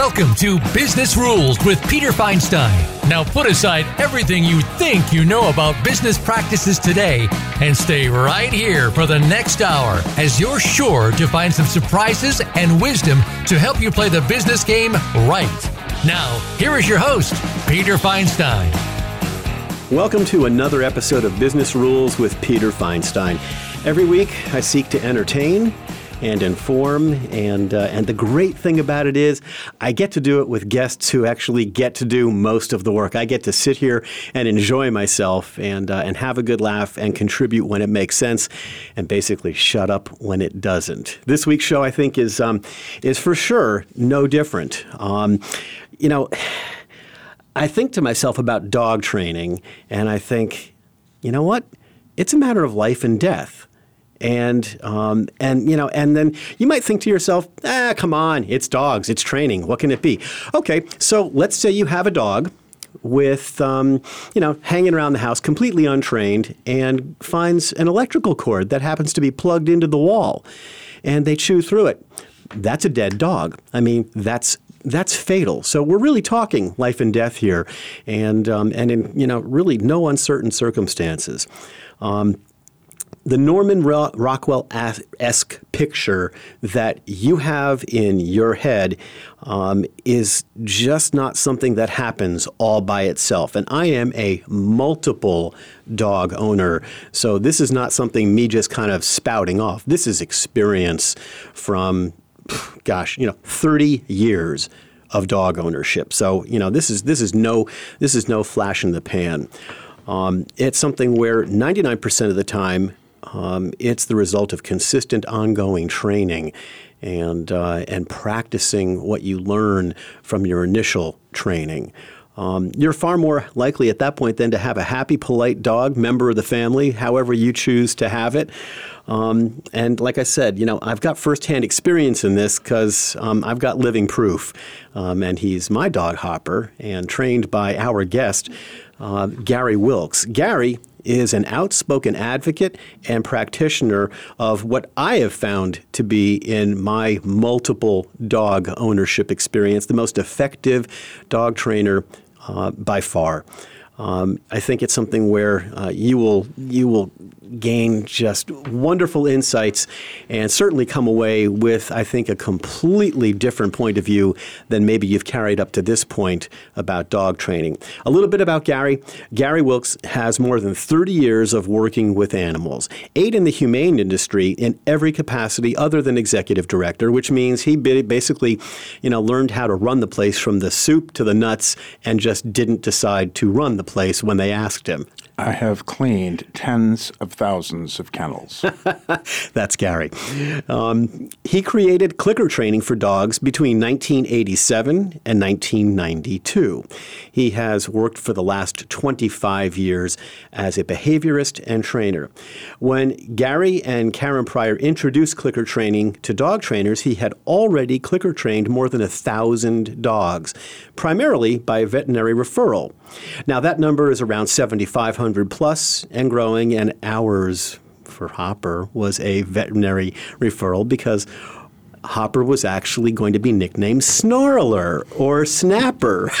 Welcome to Business Rules with Peter Feinstein. Now put aside everything you think you know about business practices today and stay right here for the next hour as you're sure to find some surprises and wisdom to help you play the business game right. Now, here is your host, Peter Feinstein. Welcome to another episode of Business Rules with Peter Feinstein. Every week, I seek to entertain and inform. And uh, and the great thing about it is, I get to do it with guests who actually get to do most of the work. I get to sit here and enjoy myself and uh, and have a good laugh and contribute when it makes sense, and basically shut up when it doesn't. This week's show, I think, is um, is for sure no different. Um, you know. I think to myself about dog training, and I think, you know what? It's a matter of life and death and um, and you know, and then you might think to yourself, ah, come on, it's dogs, it's training. What can it be? Okay, so let's say you have a dog with um, you know hanging around the house completely untrained and finds an electrical cord that happens to be plugged into the wall, and they chew through it. That's a dead dog. I mean, that's that's fatal. So we're really talking life and death here, and um, and in you know really no uncertain circumstances. Um, the Norman Rockwell esque picture that you have in your head um, is just not something that happens all by itself. And I am a multiple dog owner, so this is not something me just kind of spouting off. This is experience from, gosh, you know, 30 years of dog ownership. So you know, this is this is no this is no flash in the pan. Um, it's something where 99% of the time um, it's the result of consistent, ongoing training and uh, and practicing what you learn from your initial training. Um, you're far more likely at that point than to have a happy, polite dog, member of the family, however you choose to have it. Um, and like I said, you know, I've got firsthand experience in this because um, I've got living proof. Um, and he's my dog Hopper and trained by our guest, uh, Gary Wilkes. Gary is an outspoken advocate and practitioner of what I have found to be in my multiple dog ownership experience the most effective dog trainer uh, by far. Um, I think it's something where uh, you will you will gain just wonderful insights and certainly come away with, I think, a completely different point of view than maybe you've carried up to this point about dog training. A little bit about Gary. Gary Wilkes has more than 30 years of working with animals, eight in the humane industry in every capacity other than executive director, which means he basically, you know, learned how to run the place from the soup to the nuts and just didn't decide to run the place when they asked him. I have cleaned tens of thousands of kennels. That's Gary. Um, he created clicker training for dogs between 1987 and 1992. He has worked for the last 25 years as a behaviorist and trainer. When Gary and Karen Pryor introduced clicker training to dog trainers, he had already clicker trained more than a thousand dogs, primarily by veterinary referral. Now, that number is around 7,500 plus and growing, and ours for Hopper was a veterinary referral because Hopper was actually going to be nicknamed Snarler or Snapper.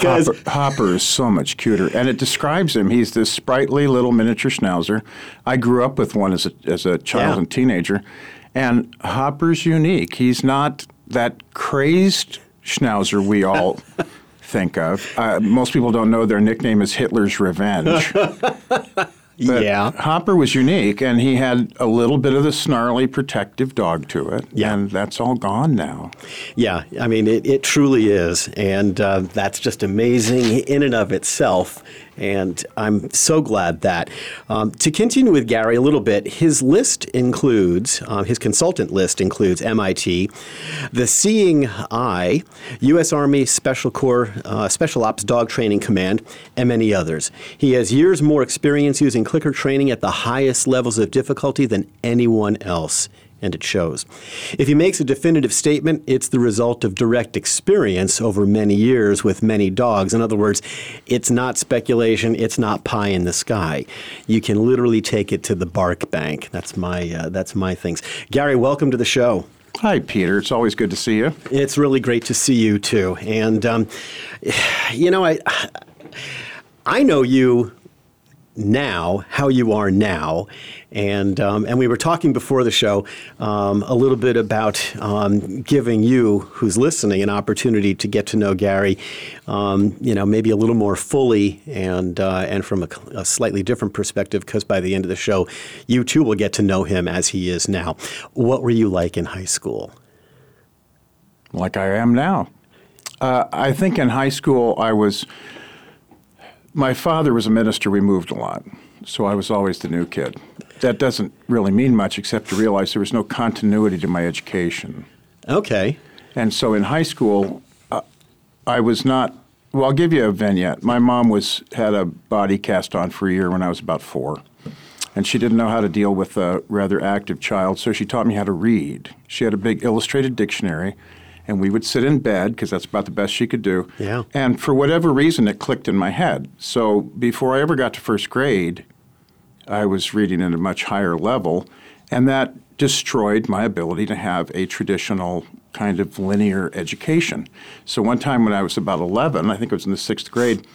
Hopper, Hopper is so much cuter, and it describes him. He's this sprightly little miniature schnauzer. I grew up with one as a, as a child yeah. and teenager, and Hopper's unique. He's not that crazed schnauzer we all think of. Uh, most people don't know their nickname is Hitler's Revenge. But yeah. Hopper was unique, and he had a little bit of the snarly, protective dog to it. Yeah. And that's all gone now. Yeah, I mean, it, it truly is. And uh, that's just amazing in and of itself. And I'm so glad that. Um, to continue with Gary a little bit, his list includes, uh, his consultant list includes MIT, the Seeing Eye, U.S. Army Special Corps uh, Special Ops Dog Training Command, and many others. He has years more experience using clicker training at the highest levels of difficulty than anyone else and it shows. If he makes a definitive statement, it's the result of direct experience over many years with many dogs. In other words, it's not speculation, it's not pie in the sky. You can literally take it to the bark bank. That's my uh, that's my things. Gary, welcome to the show. Hi, Peter. It's always good to see you. It's really great to see you too. And um, you know, I I know you now, how you are now, and um, and we were talking before the show um, a little bit about um, giving you, who's listening, an opportunity to get to know Gary, um, you know, maybe a little more fully and uh, and from a, a, slightly different perspective. Because by the end of the show, you too will get to know him as he is now. What were you like in high school? Like I am now. Uh, I think in high school I was. My father was a minister. We moved a lot, so I was always the new kid that doesn't really mean much except to realize there was no continuity to my education. Okay. And so in high school, uh, I was not. Well, I'll give you a vignette. My mom was had a body cast on for a year when I was about four, and she didn't know how to deal with a rather active child, so she taught me how to read. She had a big illustrated dictionary, and we would sit in bed because that's about the best she could do. Yeah. And for whatever reason, it clicked in my head. So before I ever got to first grade, I was reading at a much higher level, and that destroyed my ability to have a traditional kind of linear education. So one time when I was about 11, I think it was in the sixth grade,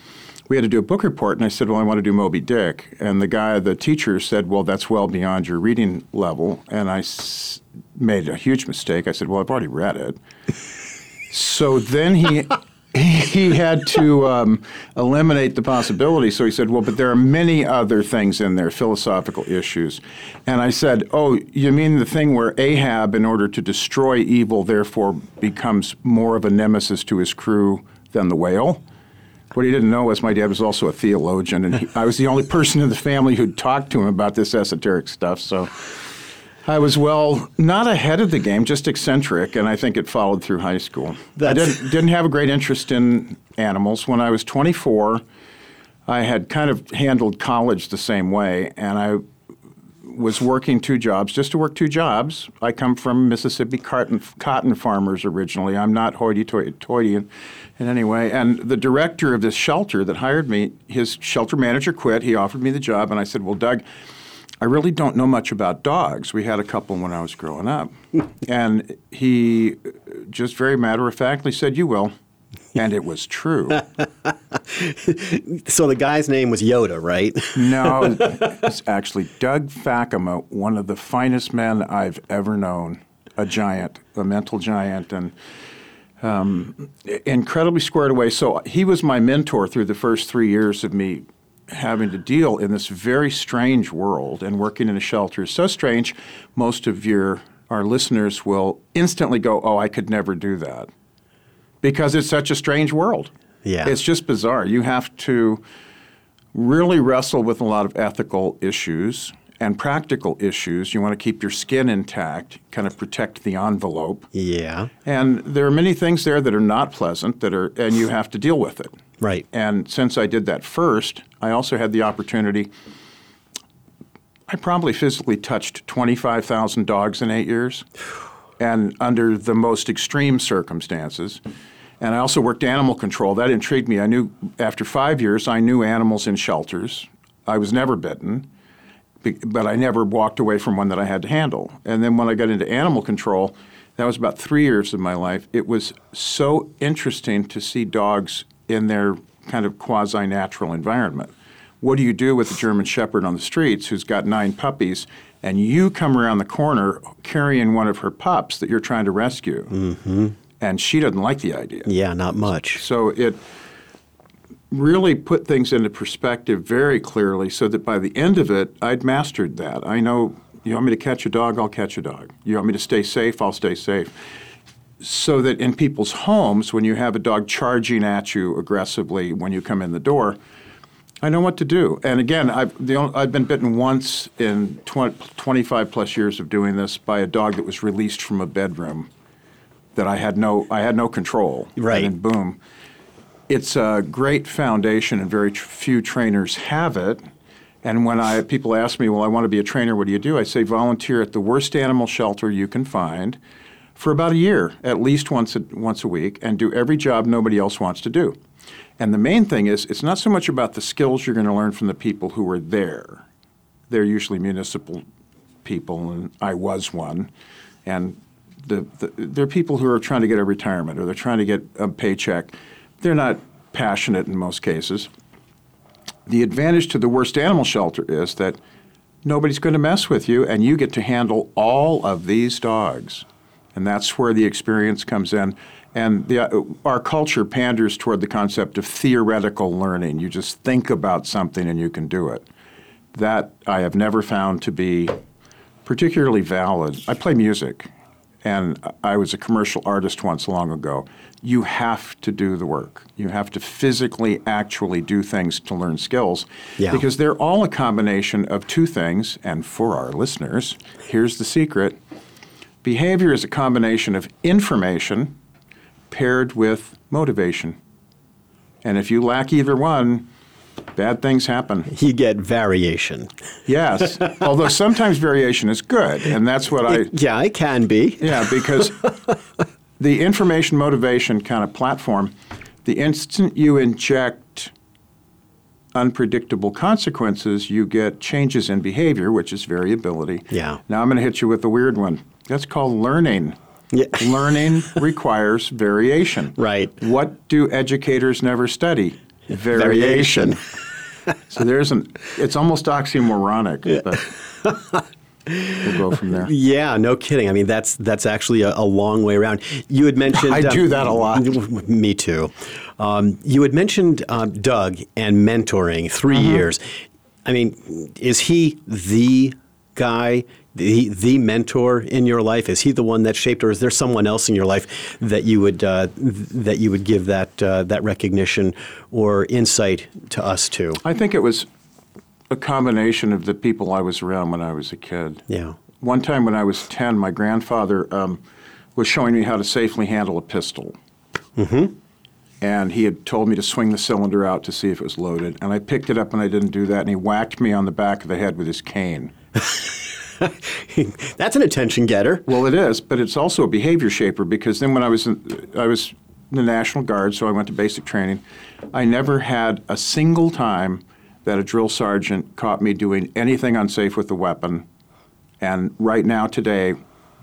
we had to do a book report, and I said, "Well, I want to do Moby Dick." And the guy, the teacher, said, "Well, that's well beyond your reading level." And I s- made a huge mistake. I said, "Well, I've already read it." so then he he had to um, eliminate the possibility. So he said, Well, but there are many other things in there, philosophical issues. And I said, Oh, you mean the thing where Ahab, in order to destroy evil, therefore becomes more of a nemesis to his crew than the whale? What he didn't know was my dad was also a theologian, and he, I was the only person in the family who'd talked to him about this esoteric stuff. So I was well, not ahead of the game, just eccentric, and I think it followed through high school. That's... I didn't, didn't have a great interest in animals. When I was 24, I had kind of handled college the same way, and I was working two jobs just to work two jobs. I come from Mississippi cotton, cotton farmers originally. I'm not hoity-toity in, in any way. And the director of this shelter that hired me, his shelter manager quit. He offered me the job, and I said, "Well, Doug." I really don't know much about dogs. We had a couple when I was growing up. and he just very matter of factly said, You will. And it was true. so the guy's name was Yoda, right? no, it's actually Doug Fakema, one of the finest men I've ever known, a giant, a mental giant, and um, incredibly squared away. So he was my mentor through the first three years of me having to deal in this very strange world and working in a shelter is so strange, most of your our listeners will instantly go, "Oh, I could never do that," because it's such a strange world. Yeah, it's just bizarre. You have to really wrestle with a lot of ethical issues and practical issues. You want to keep your skin intact, kind of protect the envelope. Yeah, and there are many things there that are not pleasant that are, and you have to deal with it. Right. And since I did that first, I also had the opportunity. I probably physically touched 25,000 dogs in eight years, and under the most extreme circumstances. And I also worked animal control. That intrigued me. I knew after five years, I knew animals in shelters. I was never bitten, but I never walked away from one that I had to handle. And then when I got into animal control, that was about three years of my life. It was so interesting to see dogs in their kind of quasi natural environment. What do you do with a German Shepherd on the streets who's got nine puppies and you come around the corner carrying one of her pups that you're trying to rescue? Mm-hmm. And she doesn't like the idea. Yeah, not much. So it really put things into perspective very clearly so that by the end of it, I'd mastered that. I know you want me to catch a dog, I'll catch a dog. You want me to stay safe, I'll stay safe so that in people's homes, when you have a dog charging at you aggressively when you come in the door, I know what to do. And again, I've, only, I've been bitten once in 20, 25 plus years of doing this by a dog that was released from a bedroom that I had no, I had no control. Right. And boom. It's a great foundation, and very tr- few trainers have it. And when I people ask me, "Well, I want to be a trainer. What do you do?" I say, "Volunteer at the worst animal shelter you can find." for about a year, at least once a, once a week, and do every job nobody else wants to do. And the main thing is, it's not so much about the skills you're going to learn from the people who are there. They're usually municipal people, and I was one. And the, the they're people who are trying to get a retirement or they're trying to get a paycheck. They're not passionate in most cases. The advantage to the worst animal shelter is that nobody's going to mess with you, and you get to handle all of these dogs. And that's where the experience comes in. And the, uh, our culture panders toward the concept of theoretical learning. You just think about something and you can do it. That I have never found to be particularly valid. I play music, and I was a commercial artist once long ago. You have to do the work. You have to physically actually do things to learn skills Yeah. because they're all a combination of two things. And for our listeners, here's the secret behavior is a combination of information paired with motivation. And if you lack either one, bad things happen. You get variation. Yes, although sometimes variation is good, and that's what I Yeah, it can be. yeah because the information motivation kind of platform, the instant you inject unpredictable consequences, you get changes in behavior, which is variability. Yeah. Now I'm going to hit you with the weird one. That's called learning. Yeah. Learning requires variation. Right. What do educators never study? Variation. so there's an. It's almost oxymoronic, but we'll go from there. Yeah, no kidding. I mean, that's that's actually a, a long way around. You had mentioned I do that a lot. Me too. Um, you had mentioned um, Doug and mentoring 3 Mm-hmm. years. I mean, is he the guy? The, the mentor in your life is he the one that shaped, or is there someone else in your life that you would uh, that you would give that uh, that recognition or insight to us to? I think it was a combination of the people I was around when I was a kid. Yeah. One time when I was 10, my grandfather um, was showing me how to safely handle a pistol. Mm-hmm. And he had told me to swing the cylinder out to see if it was loaded. And I picked it up and I didn't do that. And he whacked me on the back of the head with his cane. That's an attention getter. Well, it is, but it's also a behavior shaper because then when I was in, I was in the National Guard, so I went to basic training. I never had a single time that a drill sergeant caught me doing anything unsafe with a weapon. And right now, today,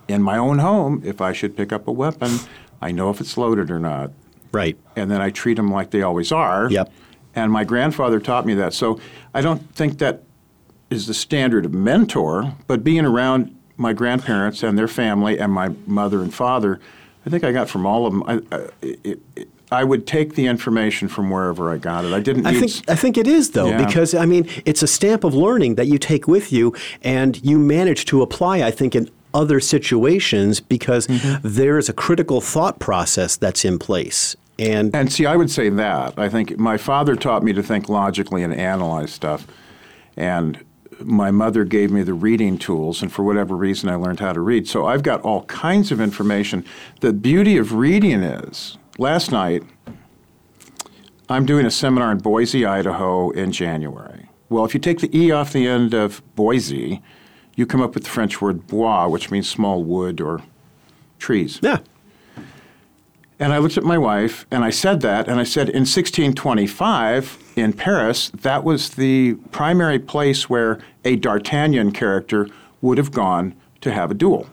in my own home, if I should pick up a weapon, I know if it's loaded or not, Right. and then I treat them like they always are. Yep. And my grandfather taught me that. So I don't think that is the standard of mentor, but being around my grandparents and their family and my mother and father, I think I got from all of them. I, I, it, it, I would take the information from wherever I got it. I didn't I think I think it is though Yeah. because I mean it's a stamp of learning that you take with you and you manage to apply I think in other situations because Mm-hmm. there is a critical thought process that's in place and And see, I would say that. I think my father taught me to think logically and analyze stuff. And my mother gave me the reading tools, and for whatever reason, I learned how to read. So I've got all kinds of information. The beauty of reading is last night, I'm doing a seminar in Boise, Idaho in January. Well, if you take the E off the end of Boise, you come up with the French word bois, which means small wood or trees. yeah And I looked at my wife and I said that, and I said, in 1625 in Paris, that was the primary place where a D'Artagnan character would have gone to have a duel.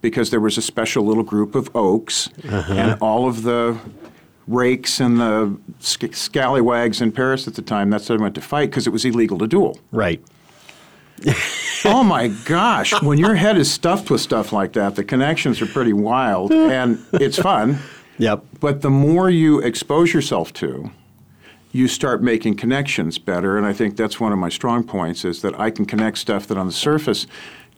Because there was a special little group of oaks, uh-huh. and all of the rakes and the sc- scallywags in Paris at the time, that's how they went to fight because it was illegal to duel. right oh my gosh, when your head is stuffed with stuff like that, the connections are pretty wild, and it's fun. yep But the more you expose yourself to, you start making connections better. And I think that's one of my strong points is that I can connect stuff that on the surface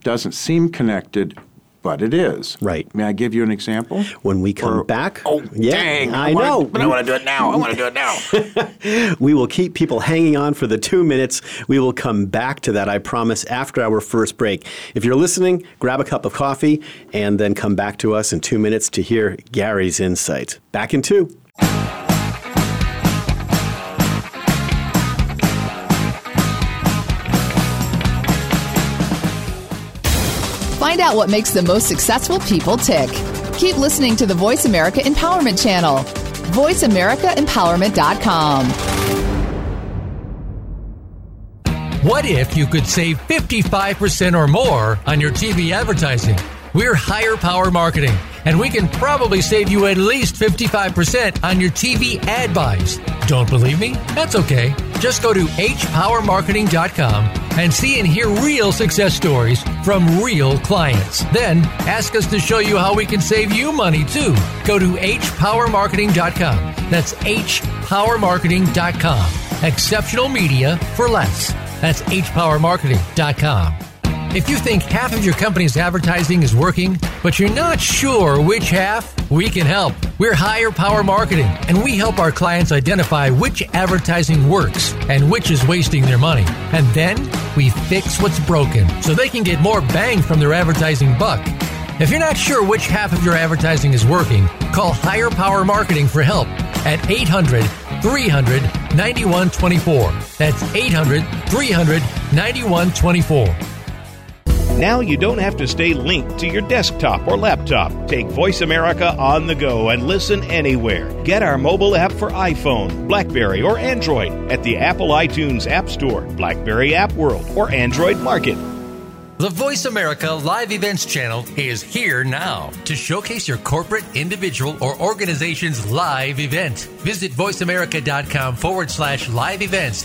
doesn't seem connected, but it is. Right. May I give you an example? when we come Or- back Oh, yeah dang. I wanna- know But I want to do it now. I want to do it now. we will keep people hanging on for the two minutes. We will come back to that, I promise, after our first break. If you're listening, grab a cup of coffee and then come back to us in two minutes to hear Gary's insights. Back in two. Find out what makes the most successful people tick. Keep listening to the Voice America Empowerment Channel. VoiceAmericaEmpowerment.com. What if you could save 55% or more on your TV advertising? We're Higher Power Marketing, and we can probably save you at least 55% on your TV ad buys. Don't believe me? That's okay. Just go to hpowermarketing.com and see and hear real success stories from real clients. Then ask us to show you how we can save you money too. Go to hpowermarketing.com. That's hpowermarketing.com. Exceptional media for less. That's hpowermarketing.com. If you think half of your company's advertising is working, but you're not sure which half, we can help. We're Higher Power Marketing, and we help our clients identify which advertising works and which is wasting their money. And then we fix what's broken so they can get more bang from their advertising buck. If you're not sure which half of your advertising is working, call Higher Power Marketing for help at 800 300 9124. That's 800 300 9124. Now you don't have to stay linked to your desktop or laptop. Take Voice America on the go and listen anywhere. Get our mobile app for iPhone, Blackberry, or Android at the Apple iTunes App Store, Blackberry App World, or Android Market. The Voice America Live Events channel is here now to showcase your corporate, individual, or organization's live event. Visit voiceamerica.com forward slash live events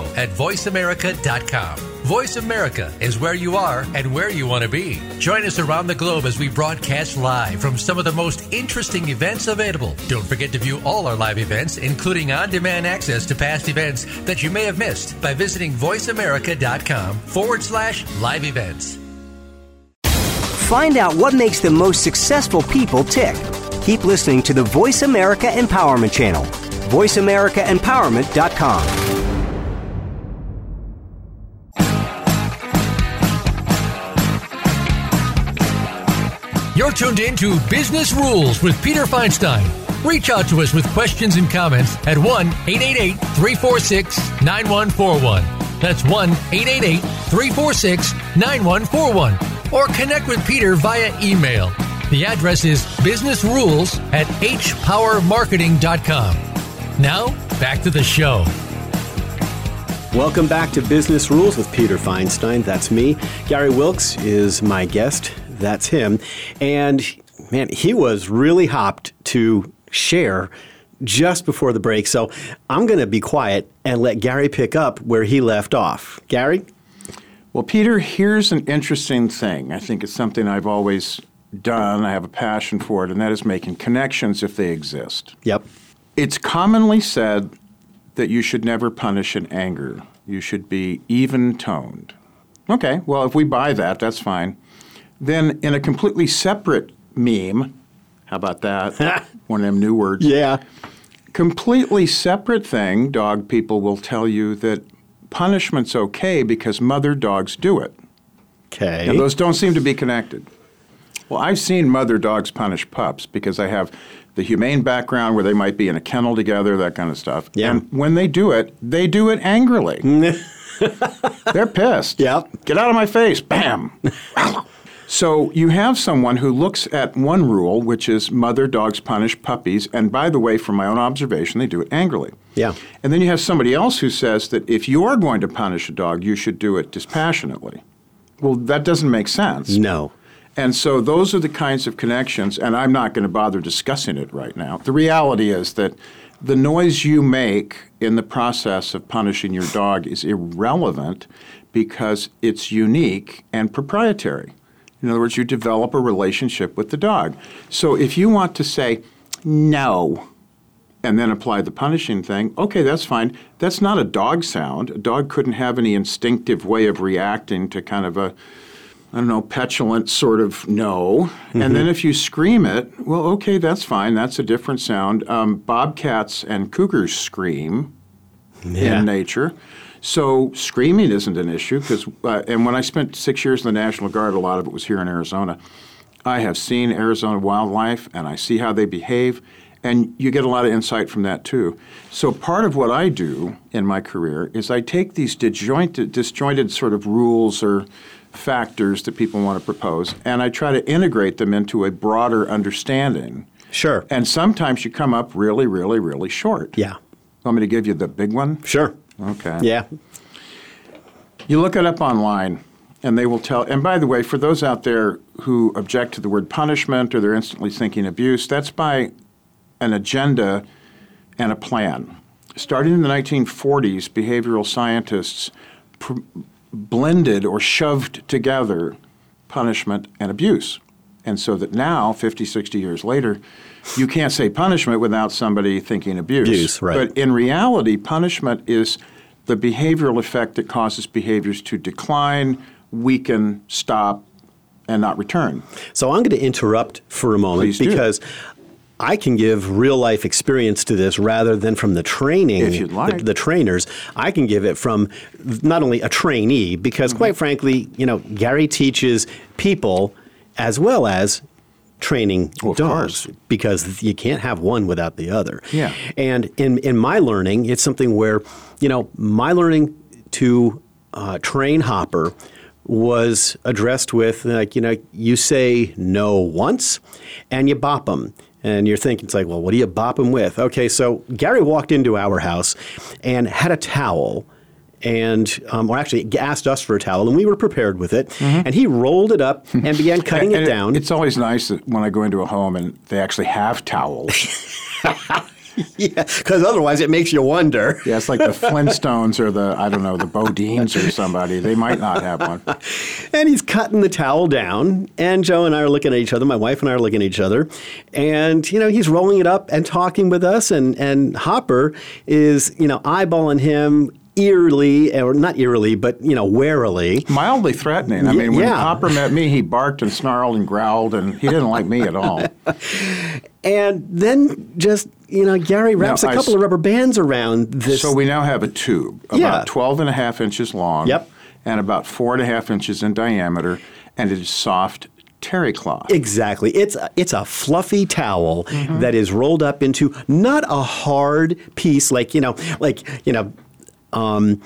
at voiceamerica.com. Voice America is where you are and where you want to be. Join us around the globe as we broadcast live from some of the most interesting events available. Don't forget to view all our live events, including on demand access to past events that you may have missed by visiting voiceamerica.com forward slash live events. Find out what makes the most successful people tick. Keep listening to the Voice America Empowerment Channel. VoiceAmericaEmpowerment.com. You're tuned in to Business Rules with Peter Feinstein. Reach out to us with questions and comments at 1 888 346 9141. That's 1 888 346 9141. Or connect with Peter via email. The address is businessrules at hpowermarketing.com. Now, back to the show. Welcome back to Business Rules with Peter Feinstein. That's me. Gary Wilkes is my guest. That's him. And man, he was really hopped to share just before the break. So I'm going to be quiet and let Gary pick up where he left off. Gary? Well, Peter, here's an interesting thing. I think it's something I've always done. I have a passion for it, and that is making connections if they exist. Yep. It's commonly said that you should never punish in anger. You should be even toned. Okay, well, if we buy that, that's fine. Then, in a completely separate meme, how about that? One of them new words. Yeah. Completely separate thing, dog people will tell you that punishment's okay because mother dogs do it. Okay. Now, those don't seem to be connected. Well, I've seen mother dogs punish pups because I have the humane background where they might be in a kennel together, that kind of stuff. Yeah. And when they do it, they do it angrily. They're pissed. Yep. Get out of my face. Bam. so you have someone who looks at one rule, which is mother dogs punish puppies. And by the way, from my own observation, they do it angrily. Yeah. And then you have somebody else who says that if you're going to punish a dog, you should do it dispassionately. Well, that doesn't make sense. No. And so those are the kinds of connections, and I'm not going to bother discussing it right now. The reality is that the noise you make in the process of punishing your dog is irrelevant because it's unique and proprietary. In other words, you develop a relationship with the dog. So if you want to say, no, and then apply the punishing thing, okay, that's fine. That's not a dog sound. A dog couldn't have any instinctive way of reacting to kind of a, I don't know, petulant sort of no. Mm-hmm. And then if you scream it, well, okay, that's fine. That's a different sound. Um, bobcats and cougars scream Yeah. in nature. So screaming isn't an issue because, uh, and when I spent six years in the National Guard, a lot of it was here in Arizona. I have seen Arizona wildlife and I see how they behave, and you get a lot of insight from that too. So, part of what I do in my career is I take these disjointed, disjointed sort of rules or factors that people want to propose, and I try to integrate them into a broader understanding. Sure. And sometimes you come up really, really, really short. yeah. Want me to give you the big one? Sure. Okay. Yeah. You look it up online, and they will tell. And by the way, for those out there who object to the word punishment or they're instantly thinking abuse, that's by an agenda and a plan. Starting in the 1940s, behavioral scientists pr- blended or shoved together punishment and abuse. And so that now, 50, 60 years later, you can't say punishment without somebody thinking abuse. Abuse, right. But in reality, punishment is the behavioral effect that causes behaviors to decline, weaken, stop, and not return. So I'm going to interrupt for a moment Please do. because I can give real life experience to this rather than from the training, If you'd like. the, the trainers. I can give it from not only a trainee, Mm-hmm. because quite frankly, you know, Gary teaches people as well as training Well, course. because you can't have one without the other. Yeah. And in, in my learning, it's something where, you know, my learning to uh, train Hopper was addressed with, like, you know, you say no once and you bop him. And you're thinking, it's like, well, what do you bop him with? Okay, so Gary walked into our house and had a towel and um, or actually asked us for a towel, and we were prepared with it. And he rolled it up and began cutting And it down. It's always nice that when I go into a home and they actually have towels. yeah, because otherwise it makes you wonder. yeah, it's like the Flintstones or the, I don't know, the Bodines or somebody. They might not have one. And he's cutting the towel down, and Joe and I are looking at each other. My wife and I are looking at each other, and you know he's rolling it up and talking with us, and and Hopper is you know eyeballing him eerily, or not eerily, but you know warily. Mildly threatening. I mean, when yeah. Hopper met me, he barked and snarled and growled, and he didn't like me at all. And then just you know Gary wraps Now, a I couple s- of rubber bands around this. So we now have a tube about Yeah. 12 and a half inches long Yep. and about four and a half inches in diameter, and it is soft terry cloth. Exactly. It's a, it's a fluffy towel Mm-hmm. that is rolled up into not a hard piece like you know like you know um,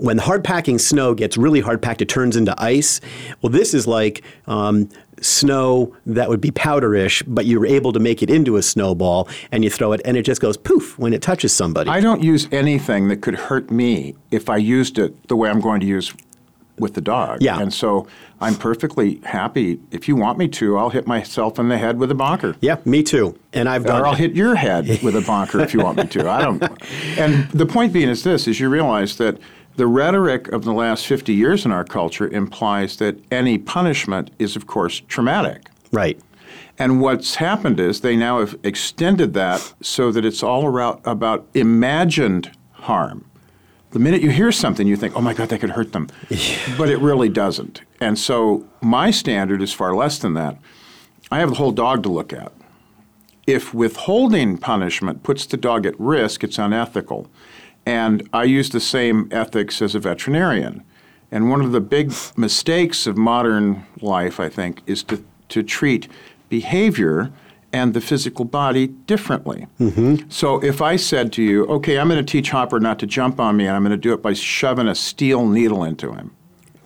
when hard packing snow gets really hard packed, it turns into ice. Well, this is like um, snow that would be powderish, but you're able to make it into a snowball, and you throw it, and it just goes poof when it touches somebody. I don't use anything that could hurt me if I used it the way I'm going to use with the dog. Yeah. And so I'm perfectly happy. If you want me to, I'll hit myself in the head with a bonker. yeah, me too. And I've done Or I'll hit your head with a bonker if you want me to. I don't. And the point being is this: is you realize that the rhetoric of the last 50 years in our culture implies that any punishment is, of course, traumatic. right. And what's happened is they now have extended that so that it's all around, about imagined harm. The minute you hear something, you think, oh my God, that could hurt them. But it really doesn't. And so my standard is far less than that. I have the whole dog to look at. If withholding punishment puts the dog at risk, it's unethical. And I use the same ethics as a veterinarian. And one of the big mistakes of modern life, I think, is to, to treat behavior and the physical body differently. Mm-hmm. So if I said to you, okay, I'm going to teach Hopper not to jump on me, and I'm going to do it by shoving a steel needle into him.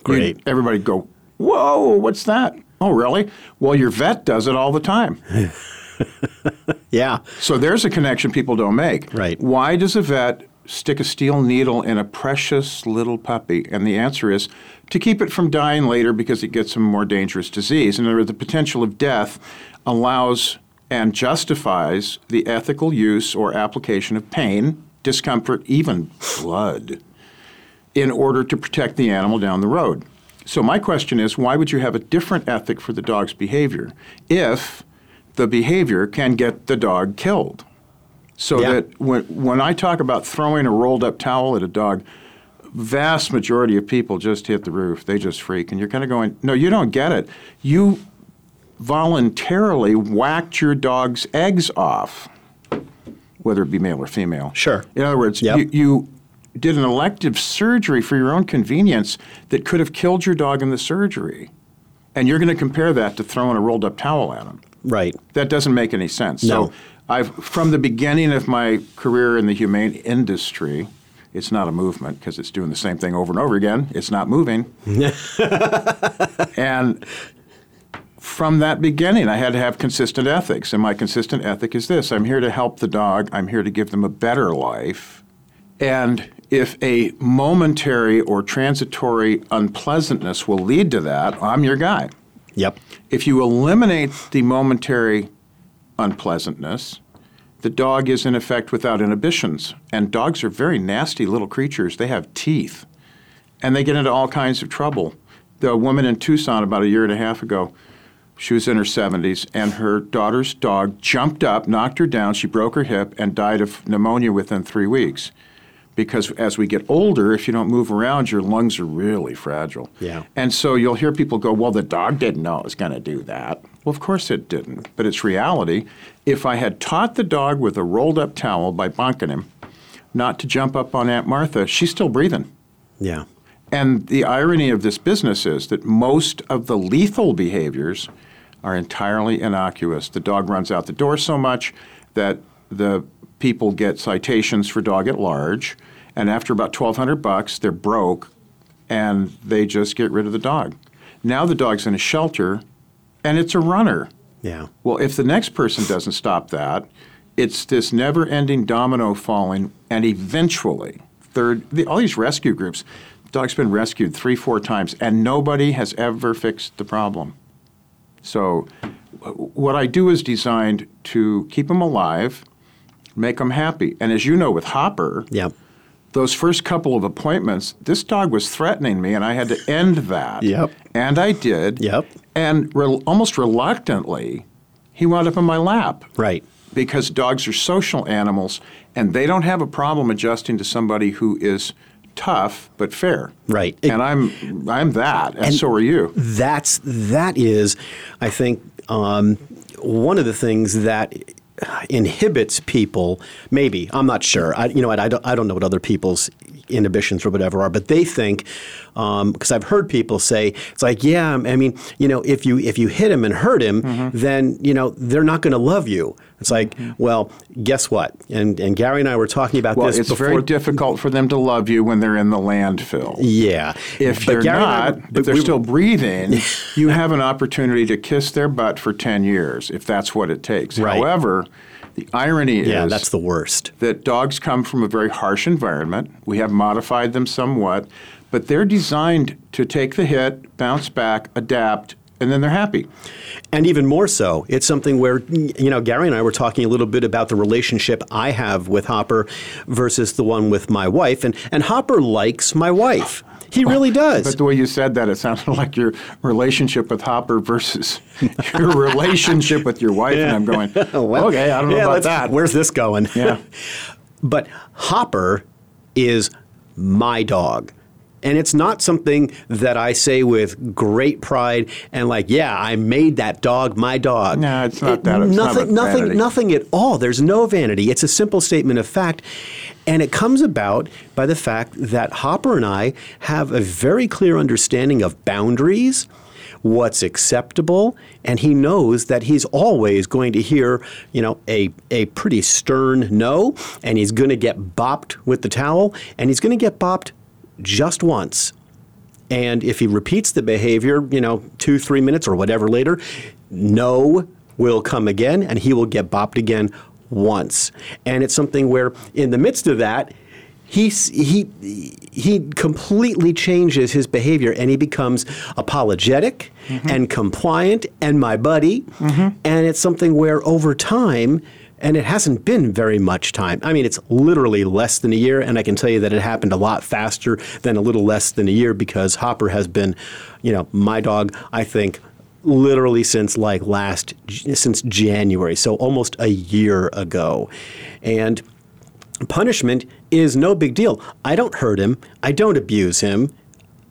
Great. You'd- everybody go, whoa, what's that? Oh, really? Well, your vet does it all the time. Yeah. So there's a connection people don't make. Right. Why does a vet stick a steel needle in a precious little puppy? And the answer is to keep it from dying later because it gets a more dangerous disease. And the potential of death allows and justifies the ethical use or application of pain, discomfort, even blood in order to protect the animal down the road. So my question is, why would you have a different ethic for the dog's behavior if the behavior can get the dog killed? So Yeah. that when, when I talk about throwing a rolled up towel at a dog, vast majority of people just hit the roof. They just freak. And you're kind of going, no, you don't get it. You voluntarily whacked your dog's eggs off, whether it be male or female. Sure. In other words, Yep. you, you did an elective surgery for your own convenience that could have killed your dog in the surgery. And you're going to compare that to throwing a rolled up towel at him. Right. That doesn't make any sense. No. So I've from the beginning of my career in the humane industry, it's not a movement because it's doing the same thing over and over again. It's not moving. and from that beginning, I had to have consistent ethics. And my consistent ethic is this I'm here to help the dog, I'm here to give them a better life. And if a momentary or transitory unpleasantness will lead to that, I'm your guy. Yep. If you eliminate the momentary unpleasantness, the dog is in effect without inhibitions. And dogs are very nasty little creatures. They have teeth, and they get into all kinds of trouble. The woman in Tucson about a year and a half ago, she was in her 70s, and her daughter's dog jumped up, knocked her down, she broke her hip, and died of pneumonia within three weeks. Because as we get older, if you don't move around, your lungs are really fragile. Yeah. And so you'll hear people go, well, the dog didn't know it was going to do that. Well, of course it didn't, but it's reality. If I had taught the dog with a rolled up towel by bonking him not to jump up on Aunt Martha, she's still breathing. Yeah. And the irony of this business is that most of the lethal behaviors are entirely innocuous. The dog runs out the door so much that the people get citations for dog at large, and after about 1200 bucks, they're broke and they just get rid of the dog. Now the dog's in a shelter and it's a runner. Yeah. Well, if the next person doesn't stop that, it's this never ending domino falling, and eventually, third, the, all these rescue groups, dog's been rescued three, four times, and nobody has ever fixed the problem. So, what I do is designed to keep them alive, make them happy. And as you know, with Hopper, Yep. those first couple of appointments, this dog was threatening me, and I had to end that. Yep. And I did. Yep. And re- almost reluctantly, he wound up in my lap Right. because dogs are social animals, and they don't have a problem adjusting to somebody who is tough but fair. Right. And I'm I'm that, and, so are you. That's that is, I think, um, one of the things that inhibits people. Maybe I'm not sure. I, you know, what, I don't. I don't know what other people's inhibitions or whatever are, but they think because I've heard people say it's like, yeah, I mean, you know, if you if you hit him and hurt him, Mm-hmm. then you know they're not going to love you. It's like, well, guess what? And and Gary and I were talking about Well, this it's before. very difficult for them to love you when they're in the landfill. Yeah. If But you're Gary not, were- if they're we- still breathing, you have an opportunity to kiss their butt for 10 years, if that's what it takes. Right. However, the irony Yeah, is that's the worst. that dogs come from a very harsh environment. We have modified them somewhat, but they're designed to take the hit, bounce back, adapt, and then they're happy. And even more so, it's something where, you know, Gary and I were talking a little bit about the relationship I have with Hopper versus the one with my wife. And, and Hopper likes my wife. He really does. But the way you said that, it sounded like your relationship with Hopper versus your relationship with your wife. And I'm going, Well, okay, I don't know yeah, about that. Where's this going? Yeah. but Hopper is my dog. And it's not something that I say with great pride and like, yeah, I made that dog my dog. No, it's not that. It's not nothing, about nothing, nothing at all. There's no vanity. It's a simple statement of fact. And it comes about by the fact that Hopper and I have a very clear understanding of boundaries, what's acceptable, and he knows that he's always going to hear, you know, a, a pretty stern no, and he's going to get bopped with the towel, and he's going to get bopped just once. And if he repeats the behavior, you know, two, three minutes or whatever later, no will come again and he will get bopped again once. And it's something where, in the midst of that, he's, he, he completely changes his behavior and he becomes apologetic mm-hmm. and compliant and my buddy. Mm-hmm. And it's something where over time, and it hasn't been very much time. I mean, it's literally less than a year, and I can tell you that it happened a lot faster than a little less than a year because Hopper has been, you know, my dog, I think, literally since like last, since January, so almost a year ago. And punishment is no big deal. I don't hurt him, I don't abuse him,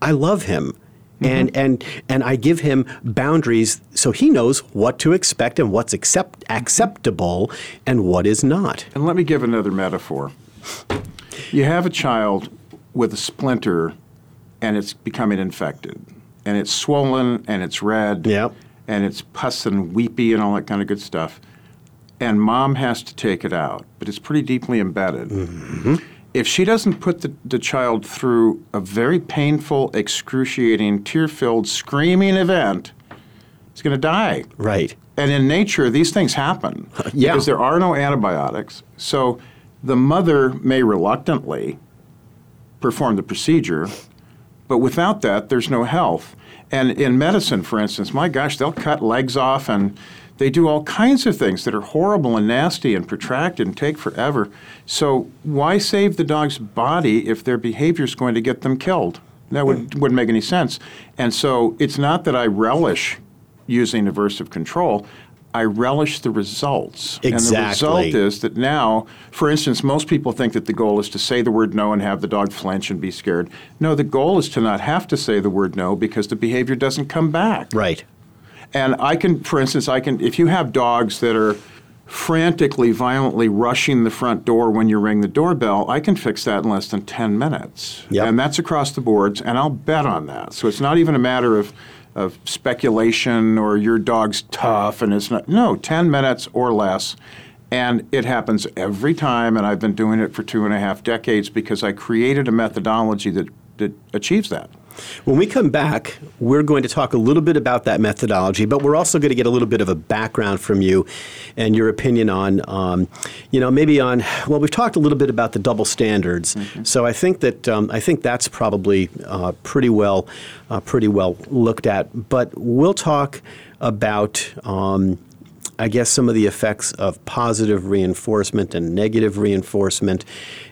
I love him. Mm-hmm. And, and and I give him boundaries so he knows what to expect and what's accept, acceptable and what is not. And let me give another metaphor. You have a child with a splinter and it's becoming infected. and it's swollen and it's red Yep. and it's pus and weepy and all that kind of good stuff. And mom has to take it out, but it's pretty deeply embedded. Mm-hmm. If she doesn't put the, the child through a very painful, excruciating, tear filled, screaming event, it's going to die. Right. And in nature, these things happen yeah. because there are no antibiotics. So the mother may reluctantly perform the procedure, but without that, there's no health. And in medicine, for instance, my gosh, they'll cut legs off and they do all kinds of things that are horrible and nasty and protracted and take forever. So why save the dog's body if their behavior is going to get them killed? That would, mm. wouldn't make any sense. And so it's not that I relish using aversive control. I relish the results. Exactly. And the result is that now, for instance, most people think that the goal is to say the word no and have the dog flinch and be scared. No, the goal is to not have to say the word no because the behavior doesn't come back. Right. And I can, for instance, I can, if you have dogs that are frantically, violently rushing the front door when you ring the doorbell, I can fix that in less than 10 minutes. Yep. And that's across the boards, and I'll bet on that. So it's not even a matter of, of speculation or your dog's tough and it's not. No, 10 minutes or less. And it happens every time, and I've been doing it for two and a half decades because I created a methodology that, that achieves that. When we come back, we're going to talk a little bit about that methodology, but we're also going to get a little bit of a background from you and your opinion on, um, you know, maybe on. Well, we've talked a little bit about the double standards, so I think that um, I think that's probably uh, pretty well, uh, pretty well looked at. But we'll talk about. Um, I guess some of the effects of positive reinforcement and negative reinforcement,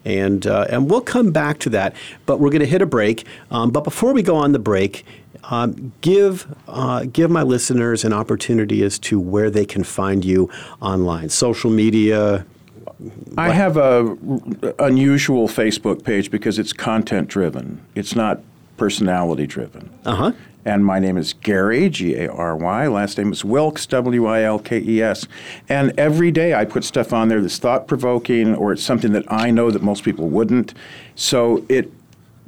and uh, and we'll come back to that. But we're going to hit a break. Um, but before we go on the break, um, give uh, give my listeners an opportunity as to where they can find you online, social media. I have a r- unusual Facebook page because it's content driven. It's not personality driven. Uh huh. And my name is Gary, G A R Y. Last name is Wilkes, W I L K E S. And every day I put stuff on there that's thought provoking or it's something that I know that most people wouldn't. So it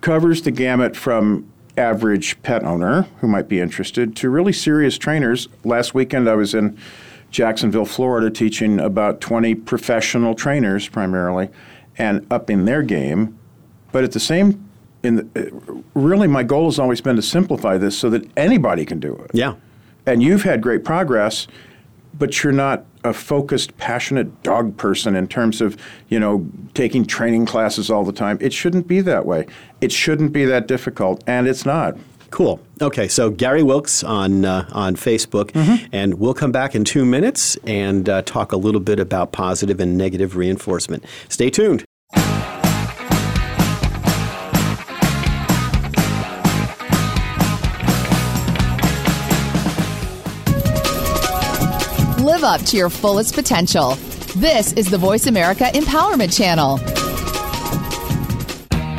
covers the gamut from average pet owner who might be interested to really serious trainers. Last weekend I was in Jacksonville, Florida, teaching about 20 professional trainers primarily and upping their game. But at the same in the, uh, really my goal has always been to simplify this so that anybody can do it. Yeah. And you've had great progress, but you're not a focused, passionate dog person in terms of, you know, taking training classes all the time. It shouldn't be that way. It shouldn't be that difficult, and it's not. Cool. Okay, so Gary Wilkes on uh, on Facebook, and we'll come back in two minutes and uh, talk a little bit about positive and negative reinforcement. Stay tuned. Live up to your fullest potential. This is the Voice America Empowerment Channel.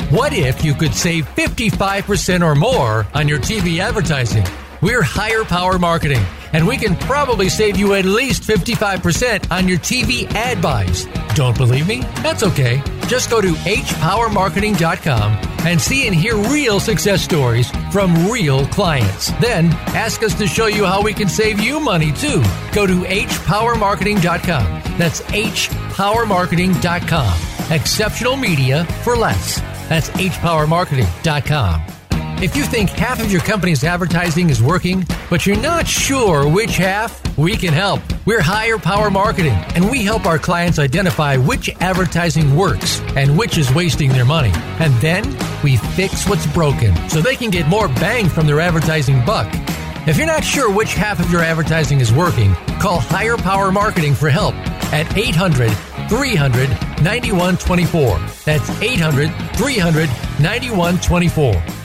What if you could save 55% or more on your TV advertising? We're Higher Power Marketing, and we can probably save you at least 55% on your TV ad buys. Don't believe me? That's okay. Just go to hpowermarketing.com and see and hear real success stories from real clients. Then ask us to show you how we can save you money too. Go to hpowermarketing.com. That's hpowermarketing.com. Exceptional media for less. That's hpowermarketing.com. If you think half of your company's advertising is working, but you're not sure which half, we can help. We're Higher Power Marketing, and we help our clients identify which advertising works and which is wasting their money. And then we fix what's broken so they can get more bang from their advertising buck. If you're not sure which half of your advertising is working, call Higher Power Marketing for help at 800 300 9124. That's 800 300 9124.